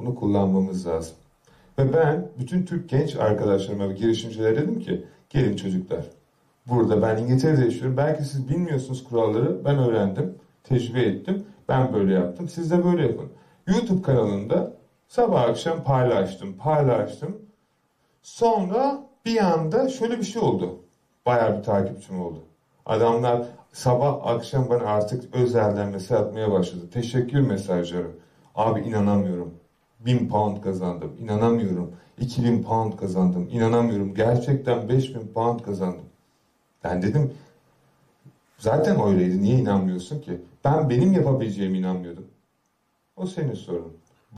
Bunu kullanmamız lazım. Ve ben bütün Türk genç arkadaşlarıma ve girişimcilere dedim ki gelin çocuklar. Burada ben İngiltere'de yaşıyorum. Belki siz bilmiyorsunuz kuralları. Ben öğrendim. Tecrübe ettim. Ben böyle yaptım. Siz de böyle yapın. YouTube kanalında sabah akşam paylaştım, paylaştım. Sonra bir anda şöyle bir şey oldu. Bayağı bir takipçim oldu. Adamlar sabah akşam bana artık özelden mesaj atmaya başladı. Teşekkür mesajları. Abi inanamıyorum. 1000 pound kazandım. İnanamıyorum. 2000 pound kazandım. İnanamıyorum. Gerçekten 5000 pound kazandım. Ben dedim zaten öyleydi. Niye inanmıyorsun ki? Ben benim yapabileceğime inanmıyordum. O senin sorun.